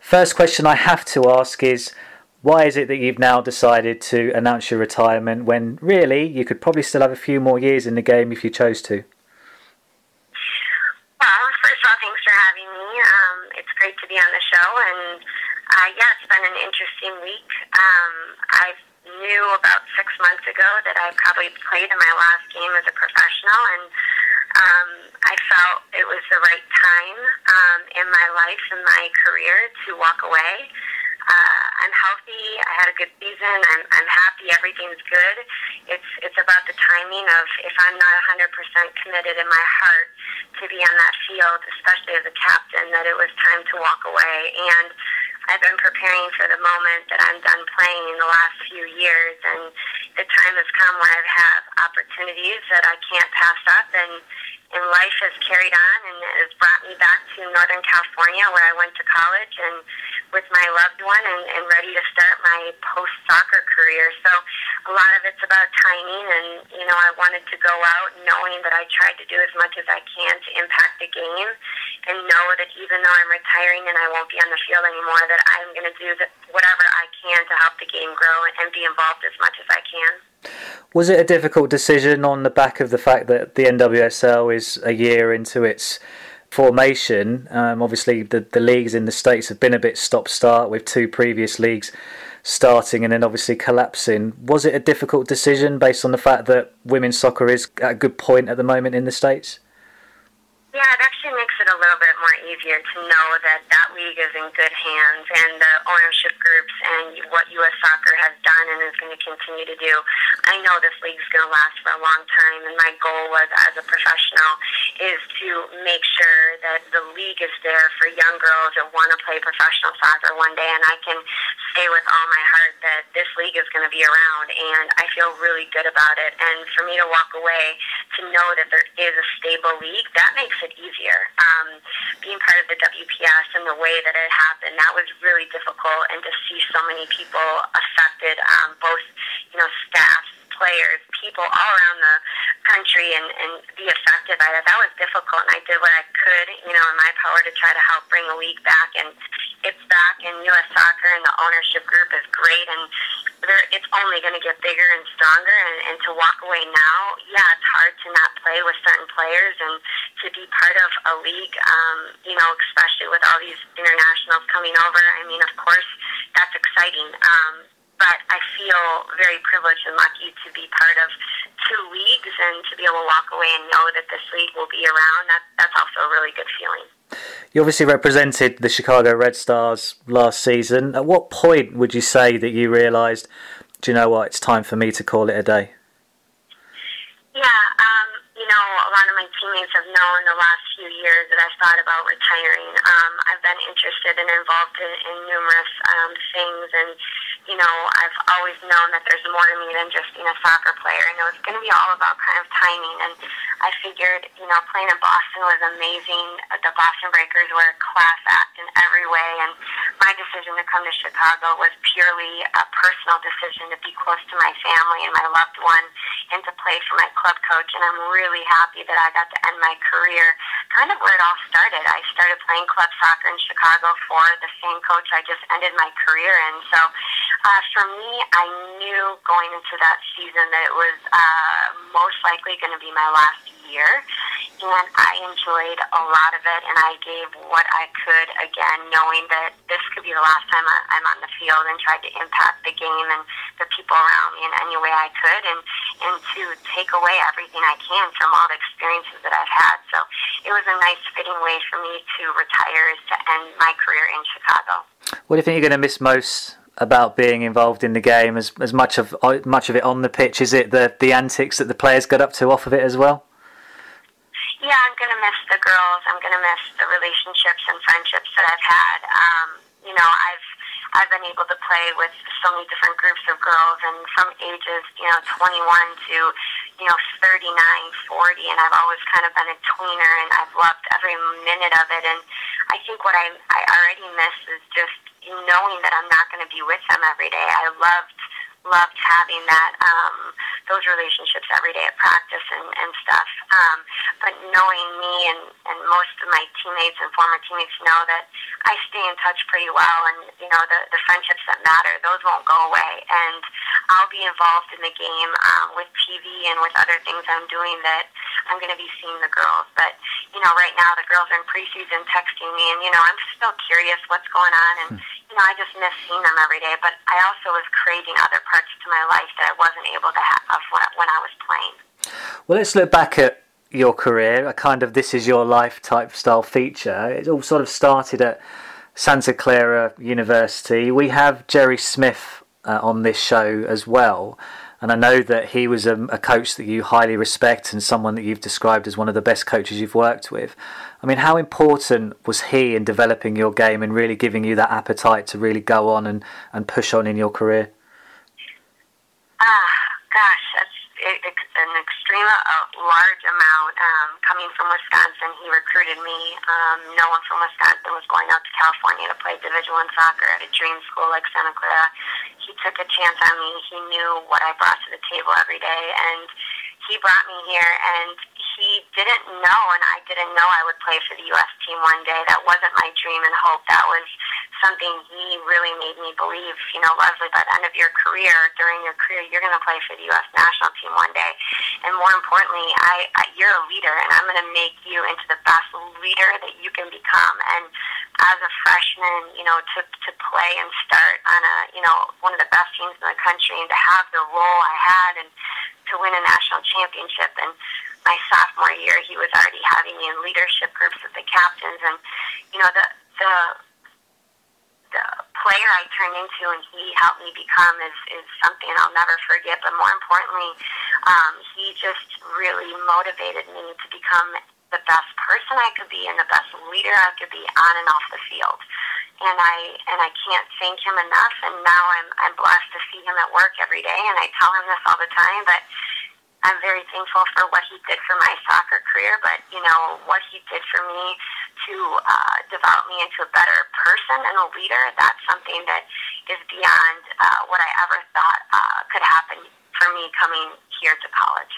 Speaker 5: First question I have to ask is why is it that you've now decided to announce your retirement when really you could probably still have a few more years in the game if you chose to?
Speaker 9: Well, first of all, thanks for having me. Um, it's great to be on the show, and uh, yeah, it's been an interesting week. Um, I knew about six months ago that I probably played in my last game as a professional, and um, I felt it was the right time um, in my life and my career to walk away. Uh, I'm healthy. I had a good season. I'm, I'm happy. Everything's good. It's it's about the timing of if I'm not 100% committed in my heart to be on that field, especially as a captain, that it was time to walk away. And I've been preparing for the moment that I'm done playing in the last few years, and the time has come where I've had opportunities that I can't pass up, and and life has carried on and has brought me back to Northern California where I went to college and with my loved one and, and ready to start my post soccer career. So a lot of it's about timing and you know I wanted to go out knowing that I tried to do as much as I can to impact the game and know that even though I'm retiring and I won't be on the field anymore that I'm going to do the, whatever I can to help the game grow and be involved as much as I can.
Speaker 5: Was it a difficult decision on the back of the fact that the NWSL is a year into its formation? Um, obviously, the, the leagues in the States have been a bit stop start with two previous leagues starting and then obviously collapsing. Was it a difficult decision based on the fact that women's soccer is at a good point at the moment in the States?
Speaker 9: Yeah, it actually makes it a little bit more easier to know that that league is in good hands and the ownership groups and what U.S. Soccer has done and is going to continue to do. I know this league is going to last for a long time, and my goal was as a professional is to make sure that the league is there for young girls that want to play professional soccer one day, and I can say with all my heart that this league is going to be around, and I feel really good about it. And for me to walk away to know that there is a stable league, that makes it easier. Um, being part of the WPS and the way that it happened, that was really difficult, and to see so many people affected, um, both you know staff, players, people all around the country, and, and be affected by that. That was difficult, and I did what I could, you know, in my power to try to help bring the league back, and it's back. And U.S. Soccer and the ownership group is great, and it's only going to get bigger and stronger. And, and to walk away now, yeah, it's hard to not play with certain players and to be part of a league, um, you know, especially with all these internationals coming over. I mean, of course, that's exciting. Um, but I feel very privileged and lucky to be part of two leagues and to be able to walk away and know that this league will be around. That, that's also a really good feeling.
Speaker 5: You obviously represented the Chicago Red Stars last season. At what point would you say that you realised, do you know what, it's time for me to call it a day?
Speaker 9: Yeah, um, you know, a lot of my teammates have known the last few years that I've thought about retiring. Um, I've been interested and involved in, in numerous um, things, and you know, I've always known that there's more to me than just being a soccer player, and it was going to be all about kind of timing. And I figured, you know, playing in Boston was amazing. The Boston Breakers were a class act in every way, and my decision to come to Chicago was purely a personal decision to be close to my family and my loved one, and to play for my club coach. And I'm really happy that I got to end my career kind of where it all started. I started playing club soccer in Chicago for the same coach I just ended my career in. So uh, for me, I knew going into that season that it was uh, most likely going to be my last year, and I enjoyed a lot of it, and I gave what I could again, knowing that this could be the last time I'm on the field, and tried to impact the game and the people around me in any way I could, and and to take away everything I can from all the experiences that I've had. So it was a nice fitting way for me to retire, is to end my career in Chicago.
Speaker 5: What do you think you're going to miss most about being involved in the game as as much of much of it on the pitch? Is it the the antics that the players got up to off of it as well?
Speaker 9: Yeah, I'm gonna miss the girls. I'm gonna miss the relationships and friendships that I've had. Um, you know, I've I've been able to play with so many different groups of girls, and from ages you know 21 to you know 39, 40, and I've always kind of been a tweener, and I've loved every minute of it. And I think what I I already miss is just knowing that I'm not going to be with them every day. I loved loved having that um, those relationships every day at practice and, and stuff. Um, but knowing me and, and most of my teammates and former teammates know that I stay in touch pretty well, and you know the the friendships that matter, those won't go away. And I'll be involved in the game um, with TV and with other things I'm doing that I'm going to be seeing the girls. But you know, right now the girls are in preseason texting me, and you know I'm still curious what's going on and. Hmm you know, I just miss seeing them every day, but I also was craving other parts to my life that I wasn't able to have when I was playing.
Speaker 5: Well, let's look back at your career, a kind of this is your life type style feature. It all sort of started at Santa Clara University. We have Jerry Smith uh, on this show as well. And I know that he was a, a, coach that you highly respect and someone that you've described as one of the best coaches you've worked with. I mean, how important was he in developing your game and really giving you that appetite to really go on and, and push on in your career?
Speaker 9: Ah, gosh, that's an extreme uh, large amount. Um, coming from Wisconsin, he recruited me. Um, no one from Wisconsin was going out to California to play Division One soccer at a dream school like Santa Clara. He took a chance on me. He knew what I brought to the table every day, and he brought me here. And he didn't know, and I didn't know I would play for the U.S. team one day. That wasn't my dream and hope. That was something he really made me believe. You know, Leslie, by the end of your career, during your career, you're going to play for the U.S. national team one day. And more importantly, I, I you're a leader, and I'm going to make you into the best leader that you can become. And as a freshman, you know, to to play and start on a you know one of the best teams in the country, and to have the role I had, and to win a national championship, and my sophomore year, he was already having me in leadership groups with the captains, and you know the the the player I turned into and he helped me become is, is something I'll never forget. But more importantly, um, he just really motivated me to become the best person I could be and the best leader I could be on and off the field. And I and I can't thank him enough. And now I'm I'm blessed to see him at work every day. And I tell him this all the time, but I'm very thankful for what he did for my soccer career, but you know what he did for me to uh, develop me into a better person and a leader. That's something that is beyond uh, what I ever thought uh, could happen for me coming here to college.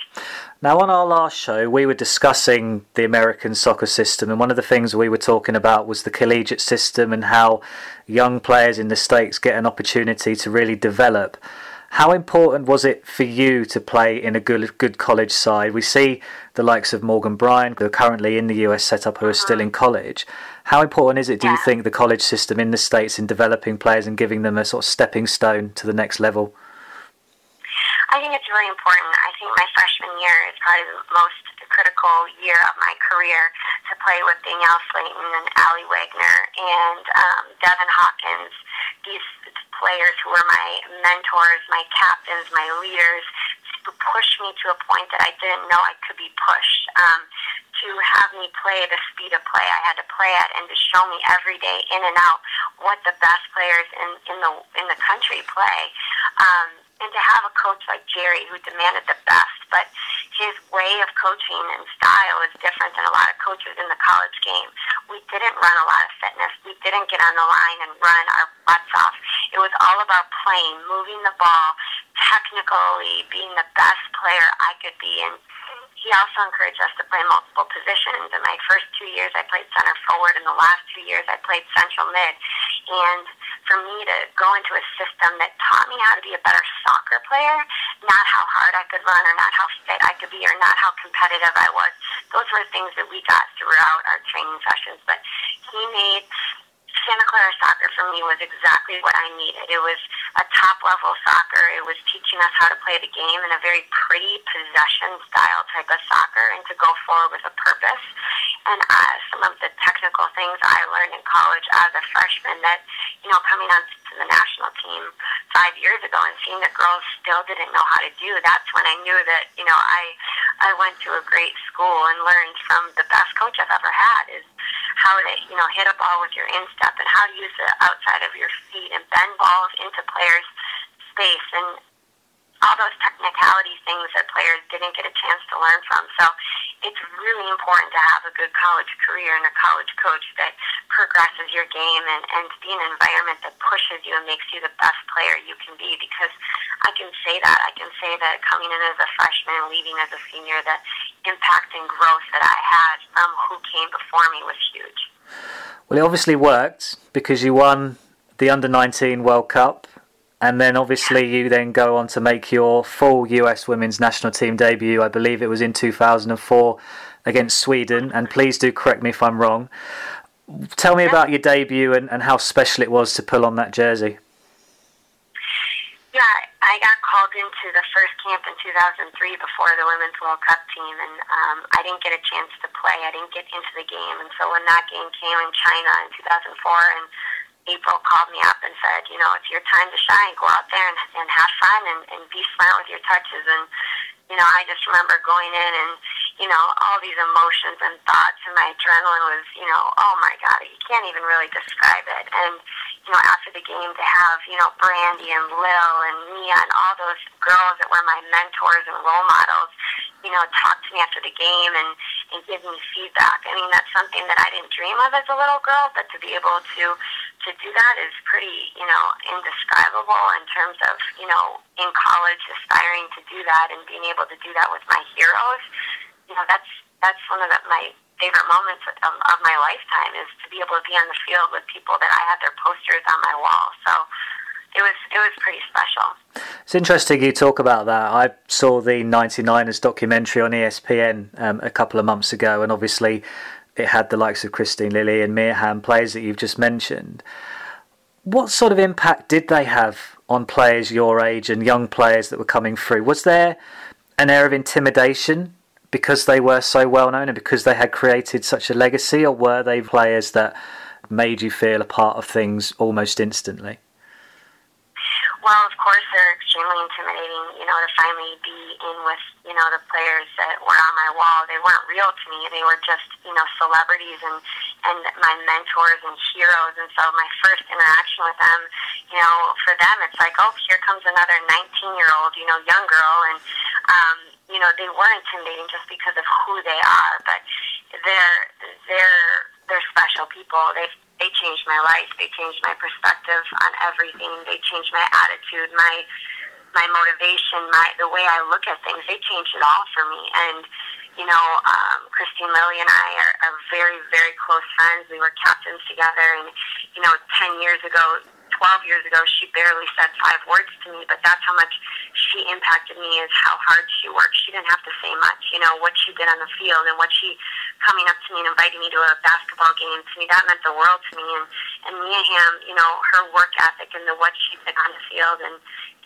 Speaker 5: Now, on our last show, we were discussing the American soccer system, and one of the things we were talking about was the collegiate system and how young players in the States get an opportunity to really develop. How important was it for you to play in a good good college side? We see the likes of Morgan Brian, who are currently in the US setup, who are still in college. How important is it, do you think, the college system in the States in developing players and giving them a sort of stepping stone to the next level?
Speaker 9: I think it's really important. I think my freshman year is probably the most critical year of my career to play with Danielle Slaton and Aly Wagner and um, Devvyn Hawkins. These players who were my mentors, my captains, my leaders, to push me to a point that I didn't know I could be pushed. Um, to have me play the speed of play I had to play at, and to show me every day in and out what the best players in in the in the country play. Um, and to have a coach like Jerry who demanded the best, but his way of coaching and style is different than a lot of coaches in the college game. We didn't run a lot of fitness. We didn't get on the line and run our butts off. It was all about playing, moving the ball, technically being the best player I could be. And he also encouraged us to play multiple positions. In my first two years, I played center forward. In the last two years, I played central mid. And for me to go into a system that taught me how to be a better soccer player, not how hard I could run or not how fit I could be or not how competitive I was. Those were things that we got throughout our training sessions. But he made Santa Clara soccer for me was exactly what I needed. It was a top level soccer. It was teaching us how to play the game in a very pretty possession style type of soccer and to go forward with a purpose. And uh, some of the technical things I learned in college as a freshman that, you know, coming on to the national team five years ago and seeing that girls still didn't know how to do, that's when I knew that, you know, I I went to a great school and learned from the best coach I've ever had is how to, you know, hit a ball with your instep and how to use the outside of your feet and bend balls into players' space. And all those technicality things that players didn't get a chance to learn from. So it's really important to have a good college career and a college coach that progresses your game and, and to be an environment that pushes you and makes you the best player you can be because I can say that. I can say that coming in as a freshman and leaving as a senior, the impact and growth that I had from who came before me was huge.
Speaker 5: Well, it obviously worked because you won the Under 19 World Cup and then obviously you then go on to make your full US women's national team debut. I believe it was in 2004 against Sweden. And please do correct me if I'm wrong. Tell me about your debut and, and how special it was to pull on that jersey.
Speaker 9: Yeah, I got called into the first camp in 2003 before the Women's World Cup team, and um, I didn't get a chance to play. I didn't get into the game, and so when that game came in China in 2004, and April called me up and said, you know, it's your time to shine. Go out there and, and have fun and, and be smart with your touches. And, you know, I just remember going in and, you know, all these emotions and thoughts and my adrenaline was, you know, oh my God, you can't even really describe it. And, you know, after the game to have, you know, Brandi and Lil and Mia and all those girls that were my mentors and role models, you know, talk to me after the game and, and give me feedback. I mean, that's something that I didn't dream of as a little girl, but to be able to to do that is pretty, you know, indescribable in terms of, you know, in college aspiring to do that and being able to do that with my heroes. You know, that's that's one of the, my favorite moments of, of my lifetime is to be able to be on the field with people that I had their posters on my wall. So it was it was pretty special.
Speaker 5: It's interesting you talk about that. I saw the 99ers documentary on ESPN um, a couple of months ago, and obviously it had the likes of Kristine Lilly and Mia Hamm, players that you've just mentioned. What sort of impact did they have on players your age and young players that were coming through? Was there an air of intimidation because they were so well known and because they had created such a legacy, or were they players that made you feel a part of things almost instantly?
Speaker 9: Well, of course, they're extremely intimidating, you know, to finally be in with, you know, the players that were on my wall. They weren't real to me. They were just, you know, celebrities and, and my mentors and heroes. And so my first interaction with them, you know, for them, it's like, oh, here comes another 19 year old, you know, young girl. And, um, you know, they were intimidating just because of who they are, but they're, they're, they're special people. They've they changed my life. They changed my perspective on everything. They changed my attitude, my my motivation, my the way I look at things. They changed it all for me. And you know, um, Kristine Lilly and I are, are very, very close friends. We were captains together, and you know, ten years ago, 12 years ago, she barely said five words to me, but that's how much she impacted me is how hard she worked. She didn't have to say much, you know, what she did on the field and what she coming up to me and inviting me to a basketball game. To me, that meant the world to me. And, and Mia Hamm, you know, her work ethic and the what she did on the field and,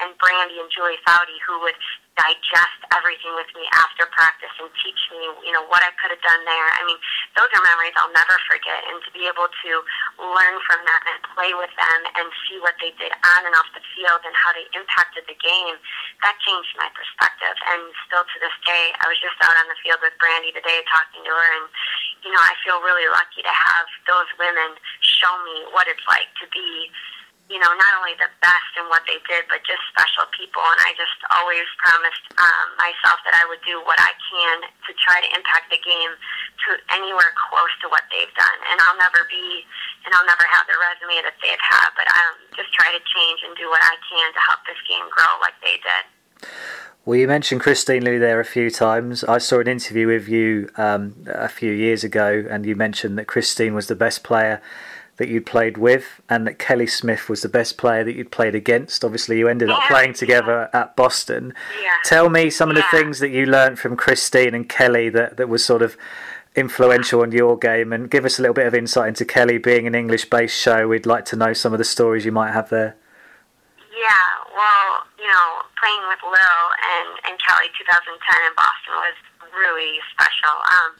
Speaker 9: and Brandi and Julie Foudy, who would digest everything with me after practice and teach me, you know, what I could have done there. I mean, those are memories I'll never forget. And to be able to learn from them and play with them and see what they did on and off the field and how they impacted the game, that changed my perspective. And still to this day, I was just out on the field with Brandi today talking to her, and you know, I feel really lucky to have those women show me what it's like to be you know, not only the best in what they did, but just special people. And I just always promised um, myself that I would do what I can to try to impact the game to anywhere close to what they've done. And I'll never be, and I'll never have the resume that they've had, but I'll just try to change and do what I can to help this game grow like they did.
Speaker 5: Well, you mentioned Kristine Lilly there a few times. I saw an interview with you um, a few years ago, and you mentioned that Kristine was the best player that you'd played with, and that Kelly Smith was the best player that you'd played against. Obviously, you ended up playing together at Boston.
Speaker 9: Yeah.
Speaker 5: Tell me some of the things that you learned from Kristine and Kelly that, that was sort of influential on your game, and give us a little bit of insight into Kelly being an English based show. We'd like to know some of the stories you might have there.
Speaker 9: Yeah, well, you know, playing with Lil and, and Kelly 2010 in Boston was really special. Um,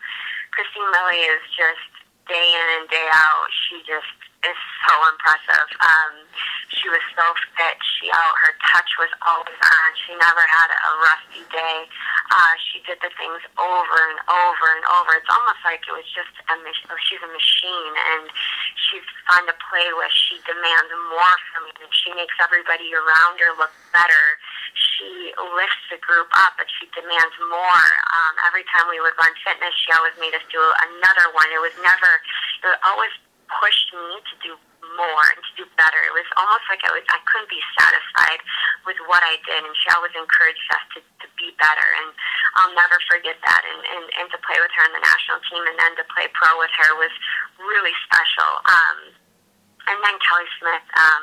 Speaker 9: Kristine Lilly is just day in and day out. She just is so impressive. Um, she was so fit. She out. Her touch was always on. She never had a rusty day. Uh, she did the things over and over and over. It's almost like it was just a mach- oh, she's a machine, and she's fun to play with. She demands more from you. She makes everybody around her look better. She lifts the group up, but she demands more. Um, every time we would run fitness, she always made us do another one. It was never, it always pushed me to do more and to do better. It was almost like I, was, I couldn't be satisfied with what I did, and she always encouraged us to, to be better. And I'll never forget that. And, and, and to play with her in the national team and then to play pro with her was really special. Um, and then Kelly Smith, um,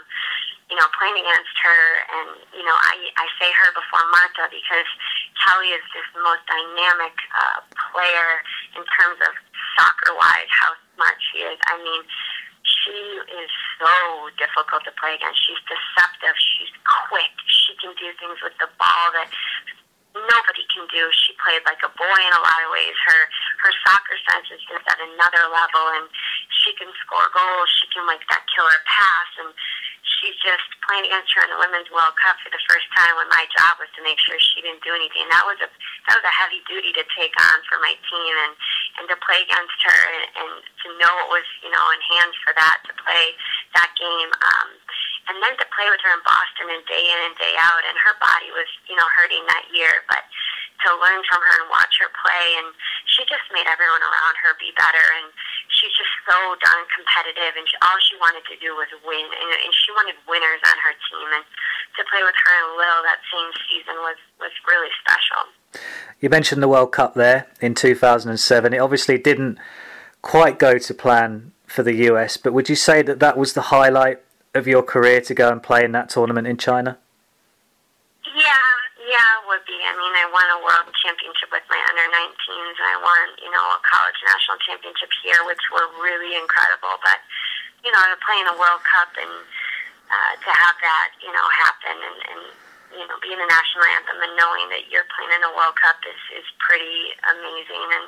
Speaker 9: you know, playing against her, and you know, I I say her before Marta because Kelly is just the most dynamic uh, player in terms of soccer wise, how smart she is. I mean, she is so difficult to play against. She's deceptive. She's quick. She can do things with the ball that nobody can do. She played like a boy in a lot of ways. Her her soccer sense is just at another level, and she can score goals. She can make that killer pass, and she's just playing against her in the Women's World Cup for the first time. When my job was to make sure she didn't do anything, that was a that was a heavy duty to take on for my team, and and to play against her, and, and to know it was you know in hands for that to play that game. Um, and then to play with her in Boston and day in and day out, and her body was, you know, hurting that year, but to learn from her and watch her play, and she just made everyone around her be better, and she's just so darn competitive, and she, all she wanted to do was win, and, and she wanted winners on her team, and to play with her and Lil that same season was was really special.
Speaker 5: You mentioned the World Cup there in 2007. It obviously didn't quite go to plan for the US, but would you say that that was the highlight of your career to go and play in that tournament in China?
Speaker 9: Yeah, yeah, it would be. I mean, I won a world championship with my under 19s, and I won, you know, a college national championship here, which were really incredible. But, you know, to play in a World Cup and uh, to have that, you know, happen and, and you know, being a national anthem and knowing that you're playing in a World Cup is, is pretty amazing. And,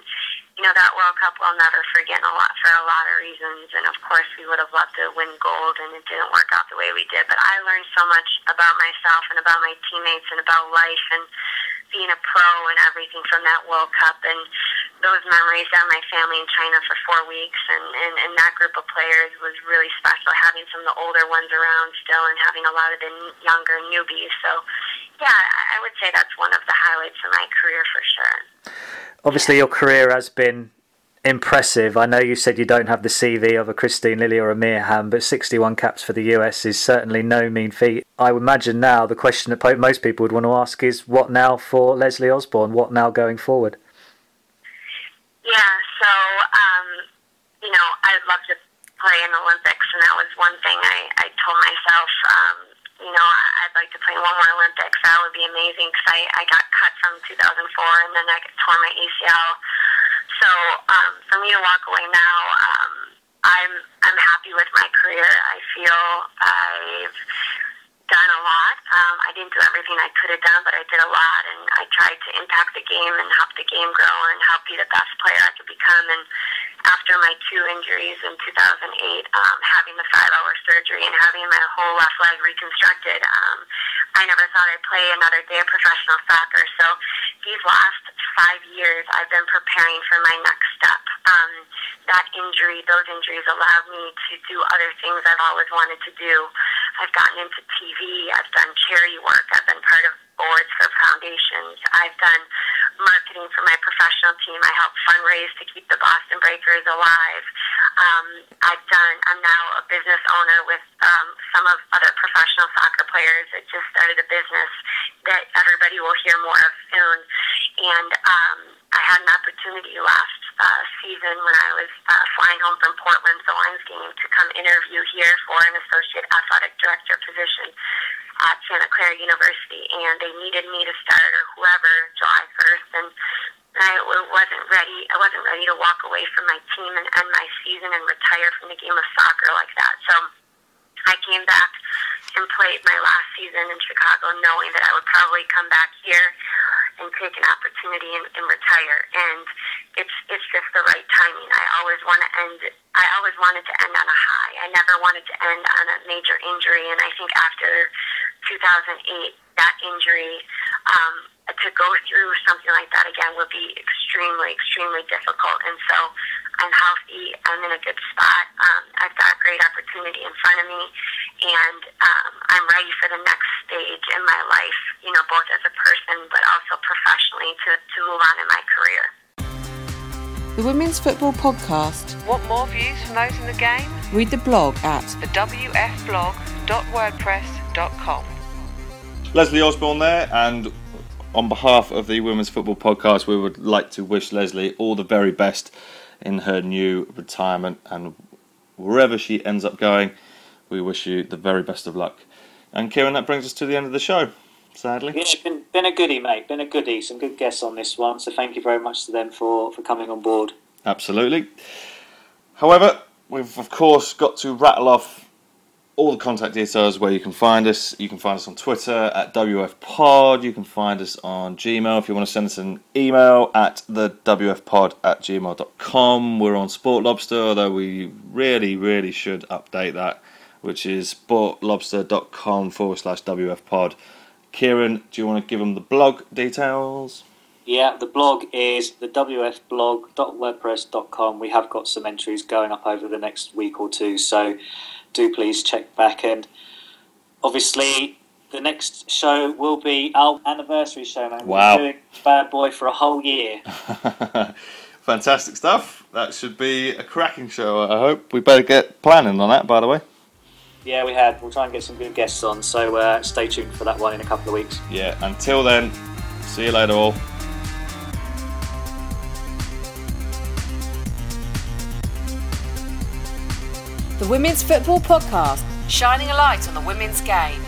Speaker 9: you know, that World Cup we'll never forget a lot for a lot of reasons. And of course, we would have loved to win gold, and it didn't work out the way we did. But I learned so much about myself and about my teammates and about life and being a pro and everything from that World Cup. And those memories of my family in China for four weeks and, and, and that group of players was really special, having some of the older ones around still and having a lot of the younger newbies. So, yeah, I would say that's one of the highlights of my career for sure.
Speaker 5: Obviously, your career has been impressive. I know you said you don't have the CV of a Christine Lilly or a Hamm, but 61 caps for the US is certainly no mean feat. I would imagine now the question that most people would want to ask is what now for Leslie Osborne? What now going forward?
Speaker 9: Yeah, so, um, you know, I'd love to play in the Olympics, and that was one thing I, I told myself. Um, you know, I'd like to play one more Olympics. That would be amazing because I, I got cut from 2004 and then I tore my ACL. So um, for me to walk away now, um, I'm I'm happy with my career. I feel I've done a lot. Um, I didn't do everything I could have done, but I did a lot, and I tried to impact the game and help the game grow and help be the best player I could become. And after my two injuries in 2008, um, having the five-hour surgery and having my whole left leg reconstructed, um, I never thought I'd play another day of professional soccer. So these last five years, I've been preparing for my next step. Um, that injury, those injuries allowed me to do other things I've always wanted to do. I've gotten into TV. I've done charity work. I've been part of boards for foundations. I've done marketing for my professional team. I help fundraise to keep the Boston Breakers alive. Um, I've done. I'm now a business owner with um, some of other professional soccer players that just started a business that everybody will hear more of soon. And um, I had an opportunity last uh, season when I was uh, flying home from Portland, the Lions game, to come interview here for an associate athletic director position at Santa Clara University, and they needed me to start or whoever July 1st, and I wasn't ready. I wasn't ready to walk away from my team and end my season and retire from the game of soccer like that. So I came back and played my last season in Chicago, knowing that I would probably come back here and take an opportunity and, and retire. And it's it's just the right timing. I always want to end. I always wanted to end on a high. I never wanted to end on a major injury. And I think after 2008, that injury um, to go through something like that again would be extremely, extremely difficult. And so I'm healthy. I'm in a good spot. Um, I've got a great opportunity in front of me, and um, I'm ready for the next stage in my life. You know, both as a person, but also professionally to to move on in my career.
Speaker 1: The Women's Football Podcast.
Speaker 10: Want more views from those in the game?
Speaker 1: Read the blog at
Speaker 10: thewfblog.wordpress.com.
Speaker 2: Leslie Osborne there, and on behalf of the Women's Football Podcast, we would like to wish Leslie all the very best in her new retirement and wherever she ends up going, we wish you the very best of luck. And Kieran, that brings us to the end of the show, sadly.
Speaker 3: Yeah, been, been a goodie, mate. Been a goodie. Some good guests on this one. So thank you very much to them for, for coming on board.
Speaker 2: Absolutely. However, we've of course got to rattle off all the contact details where you can find us. You can find us on Twitter at WFPod. You can find us on Gmail if you want to send us an email at the WFPod at gmail.com. We're on Sport Lobster, although we really, really should update that, which is sportlobster.com forward slash WFPod. Kieran, do you want to give them the blog details?
Speaker 3: Yeah, the blog is the wfblog.wordpress.com. We have got some entries going up over the next week or two, so do please check back. And obviously, the next show will be our anniversary show, man.
Speaker 2: Wow.
Speaker 3: We're doing Bad Boy for a whole year. [laughs]
Speaker 2: Fantastic stuff. That should be a cracking show, I hope. We better get planning on that, by the way.
Speaker 3: Yeah, we had. We'll try and get some good guests on, so uh, stay tuned for that one in a couple of weeks.
Speaker 2: Yeah, until then, see you later, all.
Speaker 1: the Women's Football Podcast, shining a light on the women's game.